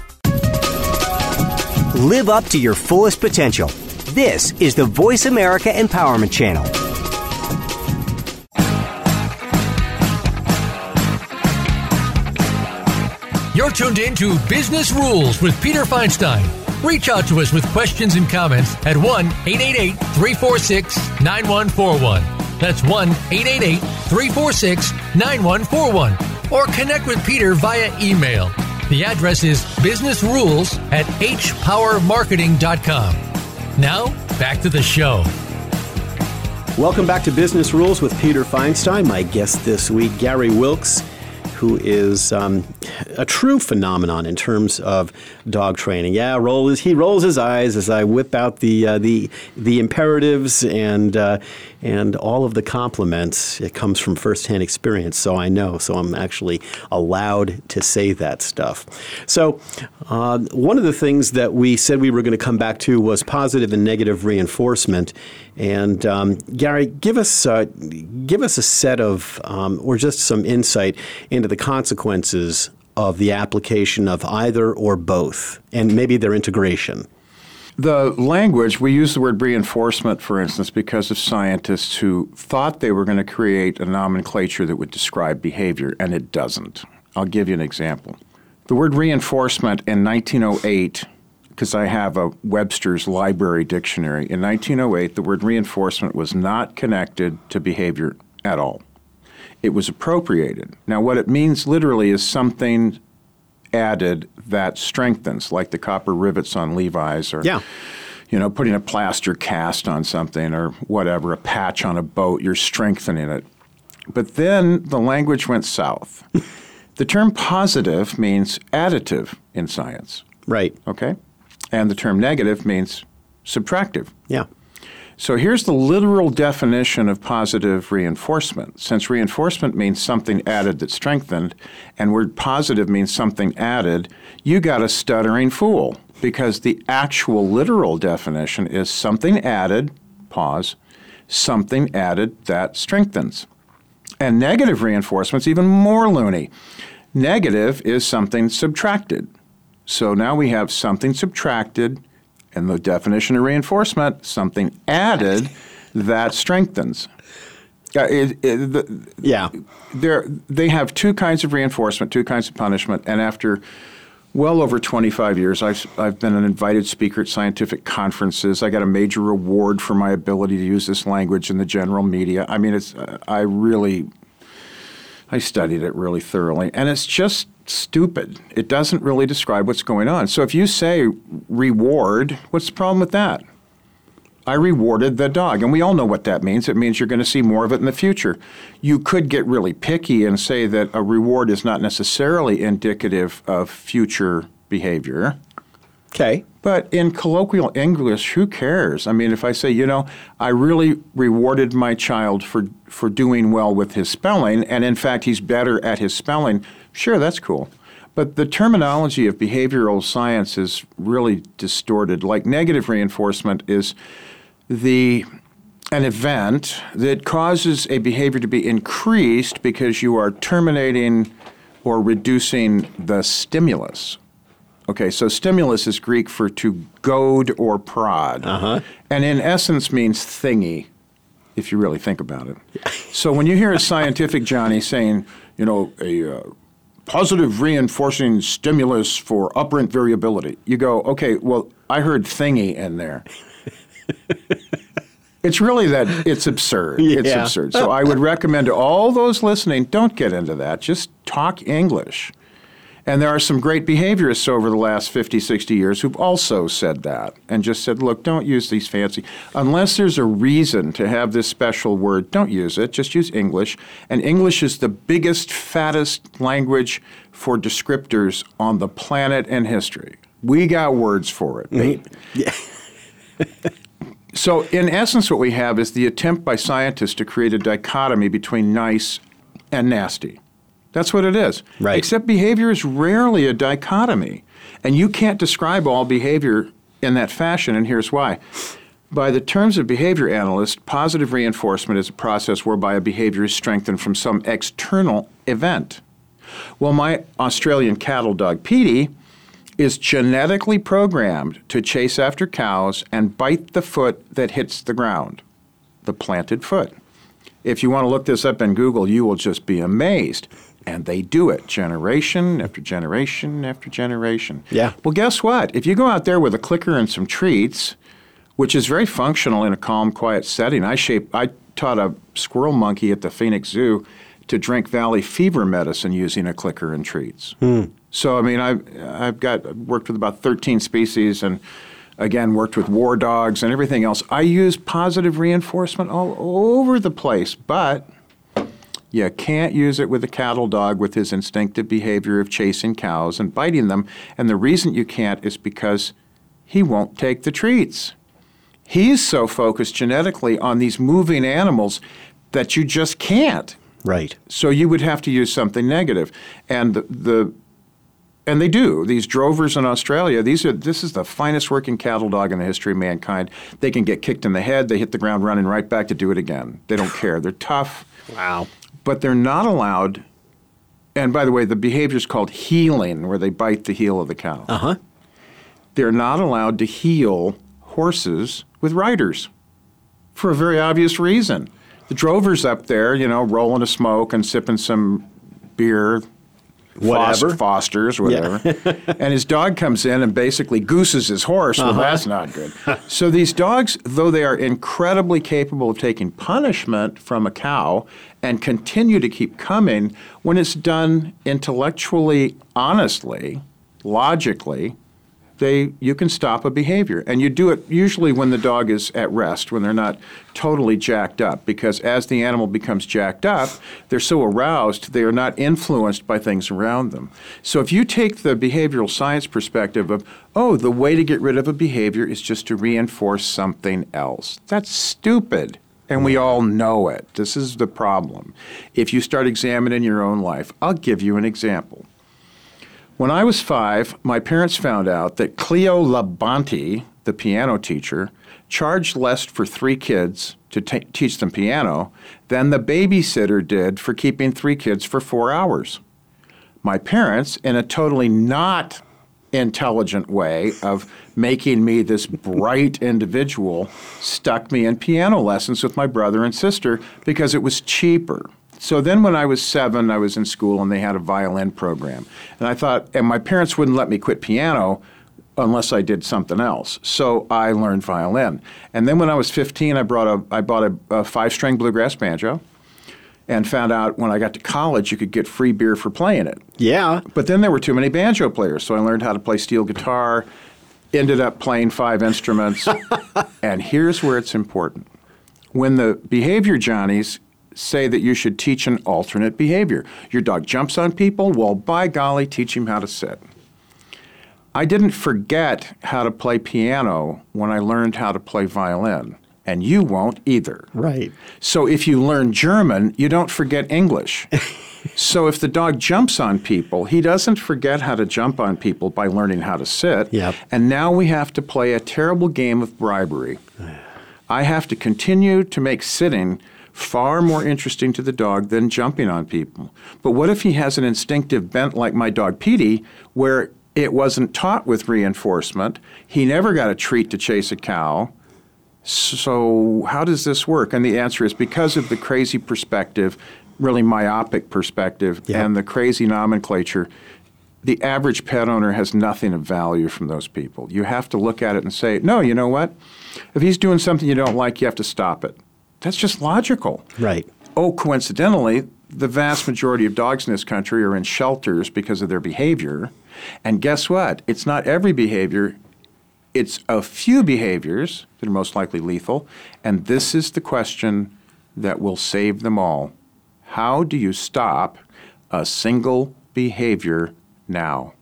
Live up to your fullest potential. This is the Voice America Empowerment Channel. You're tuned in to Business Rules with Peter Feinstein. Reach out to us with questions and comments at 1 888 346 9141. That's 1 888 346 9141. Or connect with Peter via email. The address is businessrules at hpowermarketing.com. Now, back to the show. Welcome back to Business Rules with Peter Feinstein. My guest this week, Gary Wilkes who is um, a true phenomenon in terms of dog training. Yeah, roll his, he rolls his eyes as I whip out the uh, the the imperatives and uh, and all of the compliments. It comes from firsthand experience, so I know. So I'm actually allowed to say that stuff. So uh, one of the things that we said we were going to come back to was positive and negative reinforcement. And um, Gary, give us uh, give us a set of um, or just some insight into the consequences of the application of either or both, and maybe their integration. The language, we use the word reinforcement, for instance, because of scientists who thought they were going to create a nomenclature that would describe behavior, and it doesn't. I'll give you an example. The word reinforcement in 1908 because I have a Webster's Library Dictionary. In 1908, the word reinforcement was not connected to behavior at all. It was appropriated. Now, what it means literally is something added that strengthens, like the copper rivets on Levi's or. Yeah you know, putting a plaster cast on something or whatever, a patch on a boat, you're strengthening it. But then the language went south. the term positive means additive in science. Right. Okay? And the term negative means subtractive. Yeah. So here's the literal definition of positive reinforcement. Since reinforcement means something added that strengthened, and word positive means something added, you got a stuttering fool because the actual literal definition is something added, pause, something added that strengthens. And negative reinforcement's even more loony. Negative is something subtracted. So now we have something subtracted, and the definition of reinforcement, something added that strengthens. Uh, it, it, the, yeah. They have two kinds of reinforcement, two kinds of punishment, and after well over 25 years, I've, I've been an invited speaker at scientific conferences. I got a major reward for my ability to use this language in the general media. I mean, it's uh, I really I studied it really thoroughly, and it's just stupid. It doesn't really describe what's going on. So if you say reward, what's the problem with that? I rewarded the dog. And we all know what that means. It means you're going to see more of it in the future. You could get really picky and say that a reward is not necessarily indicative of future behavior. Okay. But in colloquial English, who cares? I mean, if I say, you know, I really rewarded my child for, for doing well with his spelling, and in fact, he's better at his spelling, sure, that's cool. But the terminology of behavioral science is really distorted. Like negative reinforcement is the an event that causes a behavior to be increased because you are terminating or reducing the stimulus. Okay, so stimulus is Greek for to goad or prod. Uh-huh. And in essence means thingy, if you really think about it. so when you hear a scientific Johnny saying, you know, a uh, positive reinforcing stimulus for operant variability, you go, okay, well, I heard thingy in there. It's really that it's absurd. Yeah. It's absurd. So I would recommend to all those listening, don't get into that. Just talk English. And there are some great behaviorists over the last 50, 60 years who've also said that and just said, look, don't use these fancy, unless there's a reason to have this special word, don't use it, just use English. And English is the biggest, fattest language for descriptors on the planet in history. We got words for it, baby. Mm-hmm. Yeah. So, in essence, what we have is the attempt by scientists to create a dichotomy between nice and nasty. That's what it is. Right. Except behavior is rarely a dichotomy. And you can't describe all behavior in that fashion, and here's why. By the terms of behavior analysts, positive reinforcement is a process whereby a behavior is strengthened from some external event. Well, my Australian cattle dog, Petey, is genetically programmed to chase after cows and bite the foot that hits the ground, the planted foot. If you want to look this up in Google, you will just be amazed. And they do it generation after generation after generation. Yeah. Well, guess what? If you go out there with a clicker and some treats, which is very functional in a calm, quiet setting, I shape, I taught a squirrel monkey at the Phoenix Zoo to drink valley fever medicine using a clicker and treats. Hmm. So I mean, I've I've got worked with about 13 species and. Again, worked with war dogs and everything else. I use positive reinforcement all over the place, but you can't use it with a cattle dog with his instinctive behavior of chasing cows and biting them. And the reason you can't is because he won't take the treats. He's so focused genetically on these moving animals that you just can't. Right. So you would have to use something negative. And the, the and they do. These drovers in Australia, these are this is the finest working cattle dog in the history of mankind. They can get kicked in the head, they hit the ground running right back to do it again. They don't care. They're tough Wow. But they're not allowed. And by the way, the behavior is called heeling, where they bite the heel of the cow. Uh huh. They're not allowed to heel horses with riders for a very obvious reason. The drover's up there, you know, rolling a smoke and sipping some beer, Whatever. Foster's, whatever. and his dog comes in and basically gooses his horse. Well, uh-huh. that's not good. so these dogs, though they are incredibly capable of taking punishment from a cow and continue to keep coming, when it's done intellectually, honestly, logically, they you can stop a behavior. And you do it usually when the dog is at rest when they're not totally jacked up because as the animal becomes jacked up they're so aroused they are not influenced by things around them. So if you take the behavioral science perspective of oh the way to get rid of a behavior is just to reinforce something else. That's stupid and we all know it. This is the problem. If you start examining your own life i'll give you an example when I was five, my parents found out that Cleo Labonte, the piano teacher, charged less for three kids to ta teach them piano than the babysitter did for keeping three kids for four hours. My parents, in a totally not intelligent way of making me this bright individual, stuck me in piano lessons with my brother and sister because it was cheaper. So then when I was seven, I was in school and they had a violin program. And I thought, and my parents wouldn't let me quit piano unless I did something else. So I learned violin. And then when I was 15, I, brought a, I bought a, a five string bluegrass banjo and found out when I got to college you could get free beer for playing it. Yeah. But then there were too many banjo players, so I learned how to play steel guitar, ended up playing five instruments. and here's where it's important. When the behavior Johnnies say that you should teach an alternate behavior, your dog jumps on people, well, by golly, teach him how to sit. I didn't forget how to play piano when I learned how to play violin, and you won't either. Right. So if you learn German, you don't forget English. so if the dog jumps on people, he doesn't forget how to jump on people by learning how to sit. Yep. And now we have to play a terrible game of bribery. I have to continue to make sitting far more interesting to the dog than jumping on people. But what if he has an instinctive bent like my dog Petey, where it wasn't taught with reinforcement? He never got a treat to chase a cow. So, how does this work? And the answer is because of the crazy perspective, really myopic perspective, Yeah. and the crazy nomenclature, the average pet owner has nothing of value from those people. You have to look at it and say, no, you know what? If he's doing something you don't like, you have to stop it. That's just logical. Right. Oh, coincidentally, the vast majority of dogs in this country are in shelters because of their behavior. And guess what? It's not every behavior, it's a few behaviors that are most likely lethal. And this is the question that will save them all. How do you stop a single behavior now?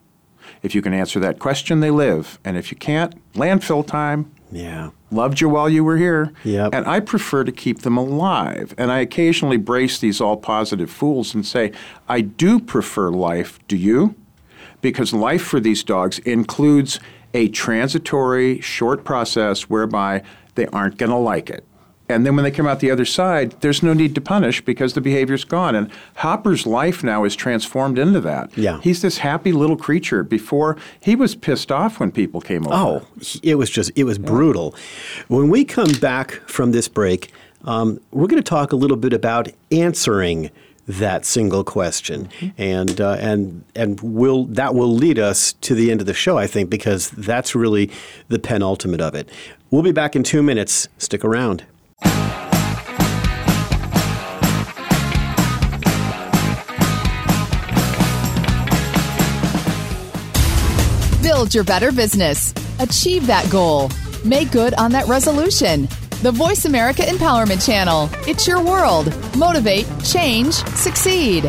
If you can answer that question, they live. And if you can't, landfill time. Yeah. Loved you while you were here. Yep. And I prefer to keep them alive. And I occasionally brace these all positive fools and say, I do prefer life. Do you? Because life for these dogs includes a transitory, short process whereby they aren't going to like it. And then when they come out the other side, there's no need to punish because the behavior's gone. And Hopper's life now is transformed into that. Yeah. He's this happy little creature. Before, he was pissed off when people came over. Oh, it was just, it was brutal. When we come back from this break, um, we're going to talk a little bit about answering that single question, and uh, and and will that will lead us to the end of the show, I think, because that's really the penultimate of it. We'll be back in two minutes. Stick around. Build your better business. Achieve that goal. Make good on that resolution. The Voice America Empowerment Channel. It's your world. Motivate, change, succeed.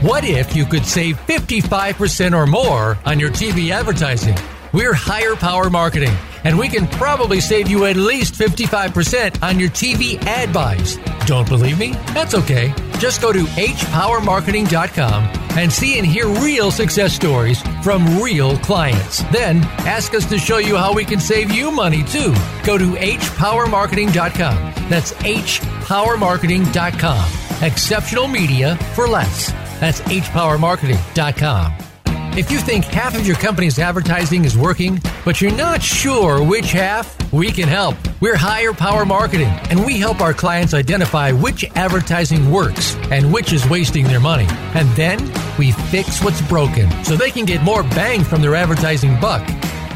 What if you could save 55% or more on your TV advertising? We're Higher Power Marketing, and we can probably save you at least 55% on your TV ad buys. Don't believe me? That's okay. Just go to hpowermarketing.com and see and hear real success stories from real clients. Then ask us to show you how we can save you money too. Go to hpowermarketing.com. That's hpowermarketing.com. Exceptional media for less. That's hpowermarketing.com. If you think half of your company's advertising is working, but you're not sure which half, we can help. We're Higher Power Marketing, and we help our clients identify which advertising works and which is wasting their money. And then we fix what's broken so they can get more bang from their advertising buck.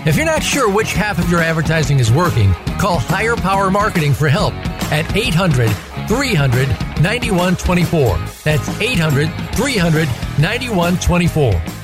If you're not sure which half of your advertising is working, call Higher Power Marketing for help at 800 300 9124. That's 800 300 9124.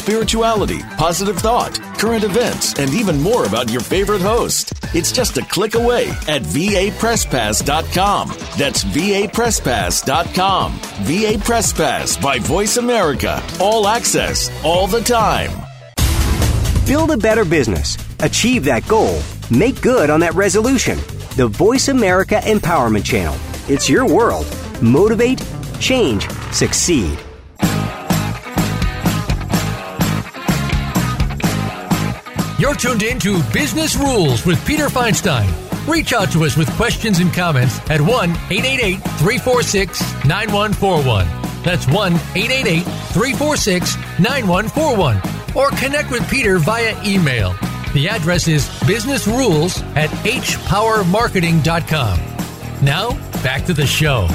spirituality, positive thought, current events, and even more about your favorite host. It's just a click away at vapresspass.com. That's vapresspass.com. VA Press Pass by Voice America. All access, all the time. Build a better business. Achieve that goal. Make good on that resolution. The Voice America Empowerment Channel. It's your world. Motivate, change, succeed. You're tuned in to Business Rules with Peter Feinstein. Reach out to us with questions and comments at 1 888 346 9141. That's 1 888 346 9141. Or connect with Peter via email. The address is businessrules at hpowermarketing.com. Now, back to the show.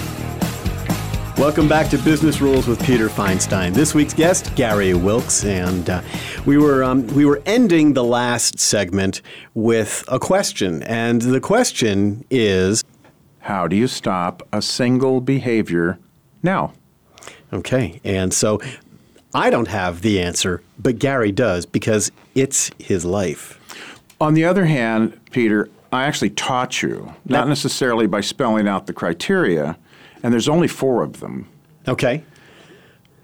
Welcome back to Business Rules with Peter Feinstein. This week's guest, Gary Wilkes, and uh, we were um, we were ending the last segment with a question, and the question is, How do you stop a single behavior now? okay, and so I don't have the answer, but Gary does because it's his life. On the other hand, Peter, I actually taught you, not necessarily by spelling out the criteria, and there's only four of them. Okay,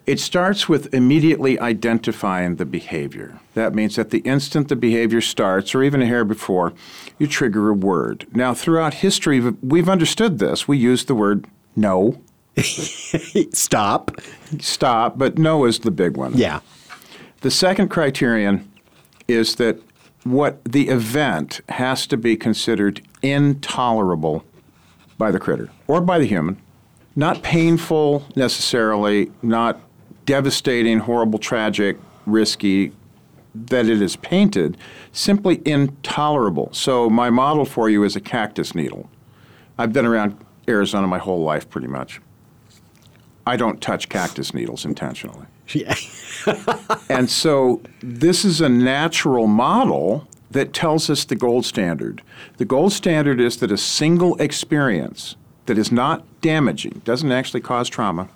It starts with immediately identifying the behavior. That means that the instant the behavior starts, or even a hair before, you trigger a word. Now, throughout history, we've understood this. We use the word no, stop. stop, but no is the big one. Yeah, The second criterion is that what the event has to be considered intolerable by the critter or by the human. Not painful necessarily, not devastating, horrible, tragic, risky, that it is painted, simply intolerable. So, my model for you is a cactus needle. I've been around Arizona my whole life pretty much. I don't touch cactus needles intentionally. yeah. And so this is a natural model that tells us the gold standard. The gold standard is that a single experience that is not damaging, doesn't actually cause trauma,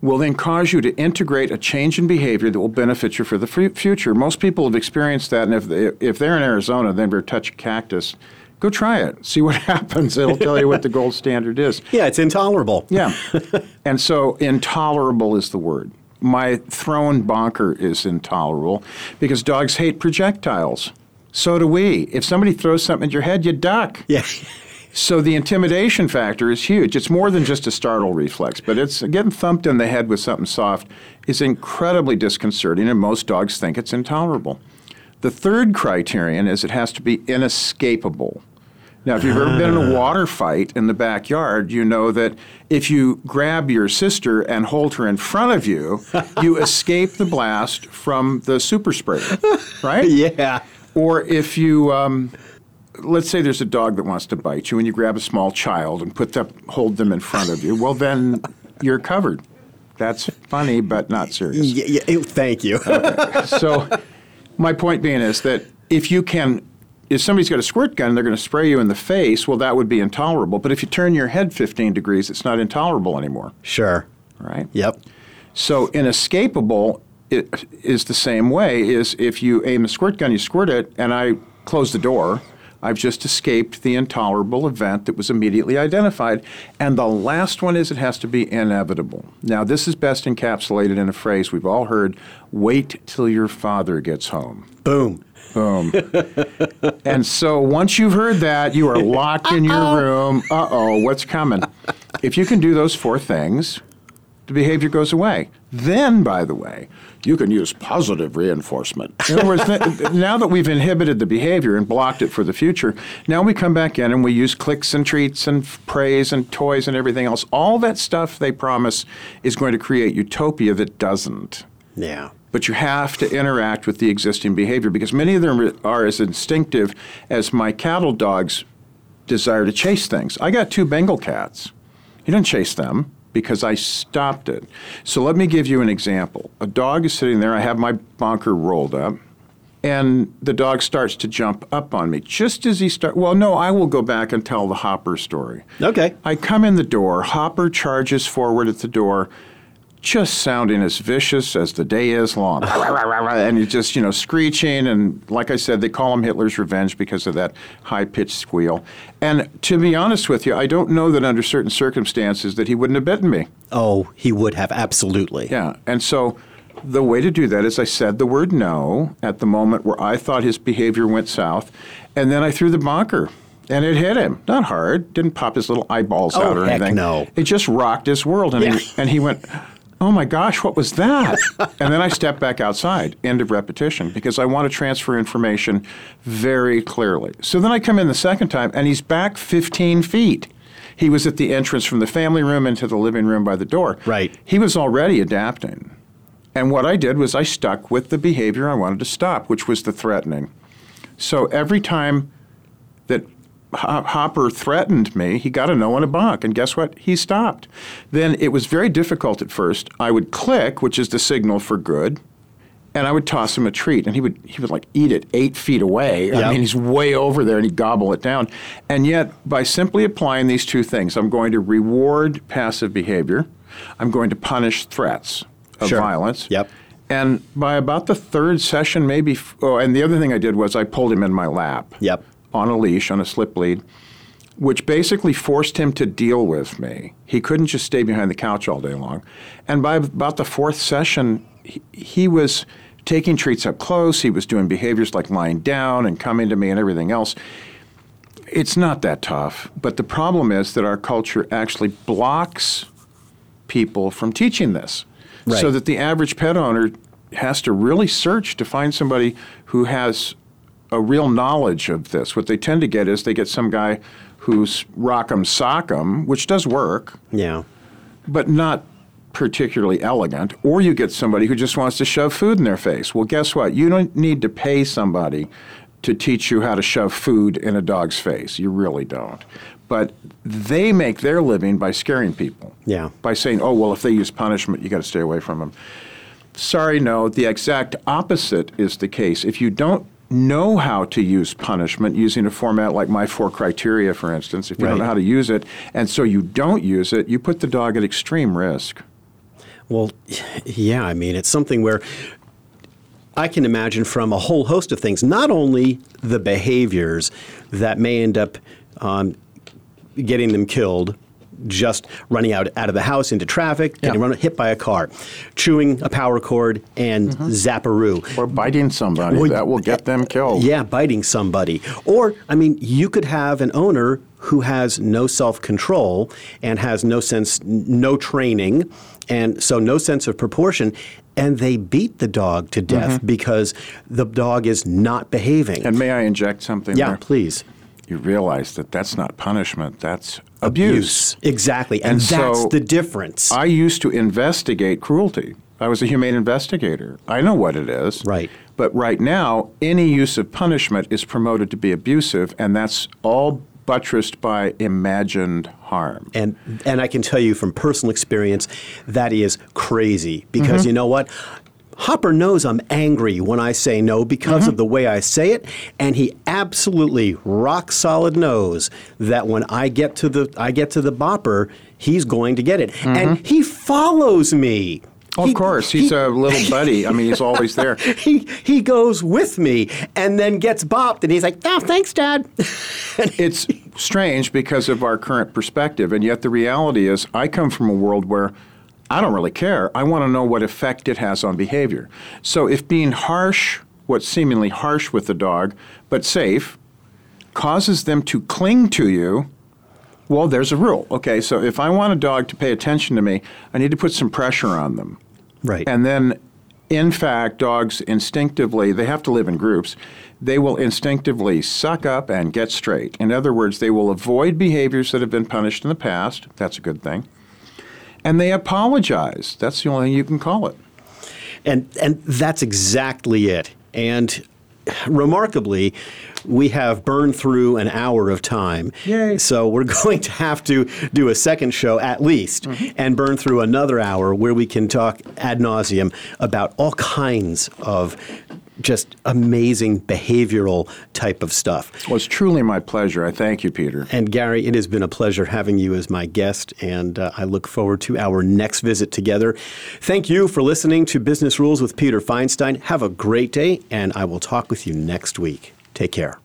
will then cause you to integrate a change in behavior that will benefit you for the fu- future. Most people have experienced that, and if, they, if they're in Arizona, they never touch a cactus, go try it. See what happens. It'll tell you what the gold standard is. yeah, it's intolerable. Yeah. and so intolerable is the word. My thrown bonker is intolerable because dogs hate projectiles. So do we. If somebody throws something at your head, you duck. Yeah. So the intimidation factor is huge. It's more than just a startle reflex, but it's getting thumped in the head with something soft is incredibly disconcerting, and most dogs think it's intolerable. The third criterion is it has to be inescapable. Now, if you've ever been in a water fight in the backyard, you know that if you grab your sister and hold her in front of you, you escape the blast from the super sprayer, right? Yeah. Or if you, um, let's say there's a dog that wants to bite you, and you grab a small child and put them, hold them in front of you. Well, then you're covered. That's funny, but not serious. Yeah, yeah, thank you. So, my point being is that if you can, if somebody's got a squirt gun and they're going to spray you in the face, well, that would be intolerable. But if you turn your head 15 degrees, it's not intolerable anymore, sure. right? Yep. So inescapable it is the same way. Is if you aim a squirt gun, you squirt it, and I close the door. I've just escaped the intolerable event that was immediately identified. And the last one is it has to be inevitable. Now, this is best encapsulated in a phrase we've all heard wait till your father gets home. Boom. Boom. and so once you've heard that, you are locked in your room. Uh oh, what's coming? If you can do those four things, the behavior goes away. Then, by the way, you can use positive reinforcement. In other words, now that we've inhibited the behavior and blocked it for the future, now we come back in and we use clicks and treats and praise and toys and everything else. All that stuff they promise is going to create utopia that doesn't Yeah. but you have to interact with the existing behavior because many of them are as instinctive as my cattle dog's desire to chase things. I got two Bengal cats. He didn't chase them because I stopped it. So let me give you an example. A dog is sitting there, I have my bonker rolled up. And the dog starts to jump up on me. Just as he start, well, no, I will go back and tell the Hopper story. Okay. I come in the door. Hopper charges forward at the door, just sounding as vicious as the day is long. and he's just, you know, screeching. And like I said, they call him Hitler's Revenge because of that high pitched squeal. And to be honest with you, I don't know that under certain circumstances that he wouldn't have bitten me. Oh, he would have absolutely. Yeah. And so the way to do that is I said the word no at the moment where I thought his behavior went south. And then I threw the bonker. And it hit him. Not hard. Didn't pop his little eyeballs Oh, out or heck anything. no. It just rocked his world. And, Yeah. he, and he went, Oh my gosh, what was that? and then I step back outside. End of repetition because I want to transfer information very clearly. So then I come in the second time and he's back 15 feet. He was at the entrance from the family room into the living room by the door. Right. He was already adapting. And what I did was I stuck with the behavior I wanted to stop, which was the threatening. So every time that Hopper threatened me, he got a no and a bonk, and guess what? He stopped. Then it was very difficult at first. I would click, which is the signal for good, and I would toss him a treat, and he would he would like eat it eight feet away. I mean, he's way over there, and he'd gobble it down. And yet, by simply applying these two things, I'm going to reward passive behavior. I'm going to punish threats of Sure. violence. Yep. And by about the third session, maybe. f- Oh, and the other thing I did was I pulled him in my lap Yep. On a leash, on a slip lead, which basically forced him to deal with me. He couldn't just stay behind the couch all day long. And by about the fourth session, he, he was taking treats up close. He was doing behaviors like lying down and coming to me and everything else. It's not that tough, but the problem is that our culture actually blocks people from teaching this. So that the average pet owner has to really search to find somebody who has a real knowledge of this. What they tend to get is they get some guy who's rock'em sock'em, which does work, Yeah. but not particularly elegant, or you get somebody who just wants to shove food in their face. Well, guess what? You don't need to pay somebody to teach you how to shove food in a dog's face. You really don't. But they make their living by scaring people. Yeah. By saying, oh, well, if they use punishment, you got to stay away from them. Sorry, no. The exact opposite is the case. If you don't know how to use punishment using a format like my four criteria, for instance, if you don't know how to use it, and so you don't use it, you put the dog at extreme risk. Well, yeah, I mean, it's something where I can imagine from a whole host of things, not only the behaviors that may end up um, getting them killed, just running out, out of the house into traffic, getting Yeah. run, hit by a car, chewing a power cord, and zapparoo. Or biting somebody Well, that will get them killed. Yeah, biting somebody. Or, I mean, you could have an owner who has no self control and has no sense, no training, and so no sense of proportion. And they beat the dog to death Mm-hmm. because the dog is not behaving. And may I inject something yeah, there? please. You realize that that's not punishment, that's abuse. Exactly. And, And that's so the difference. I used to investigate cruelty. I was a humane investigator. I know what it is. Right. But right now, any use of punishment is promoted to be abusive, and that's all buttressed by imagined harm. and and I can tell you from personal experience that is crazy because Mm-hmm. you know what Hopper knows I'm angry when I say no because Mm-hmm. of the way I say it and he absolutely rock solid knows that when I get to the I get to the bopper he's going to get it and he follows me Mm-hmm. Of course, he's he- a little buddy. I mean, he's always there. he he goes with me and then gets bopped and he's like, "Oh, thanks, Dad." It's strange because of our current perspective, and yet the reality is, I come from a world where I don't really care. I want to know what effect it has on behavior. So if being harsh, what's seemingly harsh with the dog, but safe, causes them to cling to you, well, there's a rule. Okay, so if I want a dog to pay attention to me, I need to put some pressure on them. right. And then, in fact, dogs instinctively, they have to live in groups, they will instinctively suck up and get straight. In other words, they will avoid behaviors that have been punished in the past. That's a good thing. And they apologize. That's the only thing you can call it. And and that's exactly it. And remarkably, we have burned through an hour of time. Yay. So we're going to have to do a second show at least mm-hmm. and burn through another hour where we can talk ad nauseum about all kinds of just amazing behavioral type of stuff. Well, it's truly my pleasure. I thank you, Peter. And Gary, it has been a pleasure having you as my guest, and uh, I look forward to our next visit together. Thank you for listening to Business Rules with Peter Feinstein. Have a great day, and I will talk with you next week. Take care.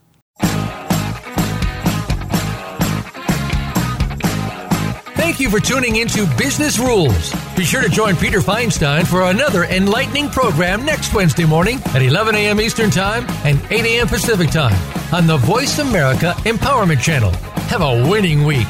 Thank you for tuning into Business Rules. Be sure to join Peter Feinstein for another enlightening program next Wednesday morning at 11 a.m. Eastern Time and 8 a.m. Pacific Time on the Voice America Empowerment Channel. Have a winning week.